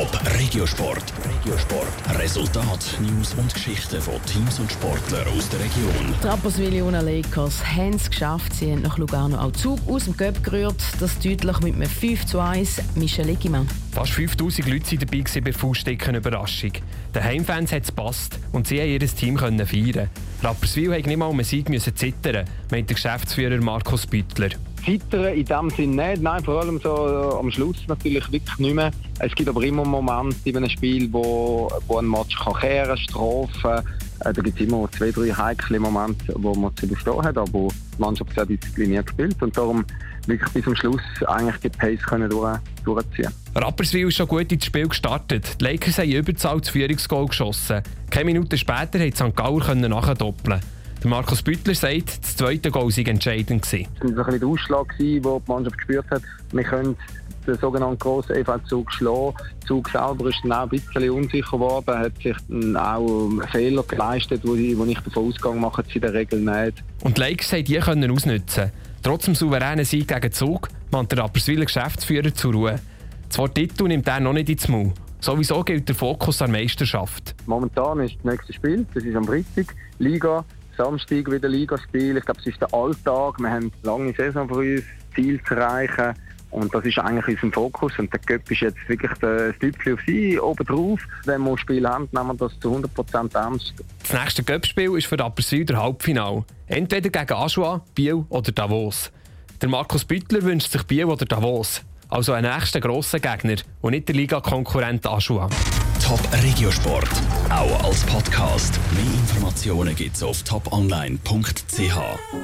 Top Regiosport. Regiosport. Resultat, News und Geschichten von Teams und Sportlern aus der Region. Die Rapperswil Lakers haben es geschafft. Sie haben nach Lugano auch Zug aus dem Göpp gerührt. Das deutlich mit einem 5 zu 1. Michel Eggimann. Fast 5000 Leute waren dabei bei Fußstecken Überraschung. Den Heimfans hat es gepasst und sie haben ihr Team können feiern. Rapperswil musste nicht mal um einen Sieg zittern, meint der Geschäftsführer Markus Büttler. Zittern in dem Sinne nicht, nein, vor allem so äh, am Schluss natürlich wirklich nicht mehr. Es gibt aber immer Momente in einem Spiel, wo, wo ein Match kann kehren, strafen. Äh, da gibt es immer zwei, drei heikle Momente, wo man zu bestehen hat, aber die Mannschaft sehr diszipliniert gespielt und darum wirklich bis zum Schluss eigentlich die Pace können durch, durchziehen. Rapperswil ist schon gut ins Spiel gestartet. Die Lakers haben Überzahl zu Führungsgoal geschossen. Keine Minute später konnte St. Gauer nachdoppeln. Der Markus Büttler sagt, das zweite Goal sei entscheidend gewesen. Das war ein bisschen der Ausschlag, den die Mannschaft gespürt hat. Wir können den sogenannten grossen EV-Zug schlagen. Der Zug selber ist dann auch ein bisschen unsicher geworden, hat sich dann auch Fehler geleistet, wo ich, davon ausgegangen mache, sie in der Regel nicht. Und die Lakers haben die können ausnutzen. Trotz dem souveränen Sieg gegen Zug mahnt der Rapperswiler Geschäftsführer zur Ruhe. Zwei Titel nimmt er noch nicht ins Maul. Sowieso gilt der Fokus an Meisterschaft. Momentan ist das nächste Spiel, das ist am Freitag, Liga. Samstag wieder Ligaspiel. Ich glaube, es ist der Alltag. Wir haben eine lange Saison für uns, Ziel zu erreichen. Und das ist eigentlich unser Fokus. Und der Göpp ist jetzt wirklich das Tüpfchen auf sie oben drauf. Wenn wir ein Spiel haben, nehmen wir das zu 100% ernst. Das nächste Göpp-Spiel ist für Rapperswil der Halbfinale. Entweder gegen Aschua, Biel oder Davos. Der Markus Büttler wünscht sich Biel oder Davos. Also einen nächsten grossen Gegner und nicht der Liga-Konkurrent Aschua. Top Regiosport, auch als Podcast. Mehr Informationen gibt's auf toponline.ch.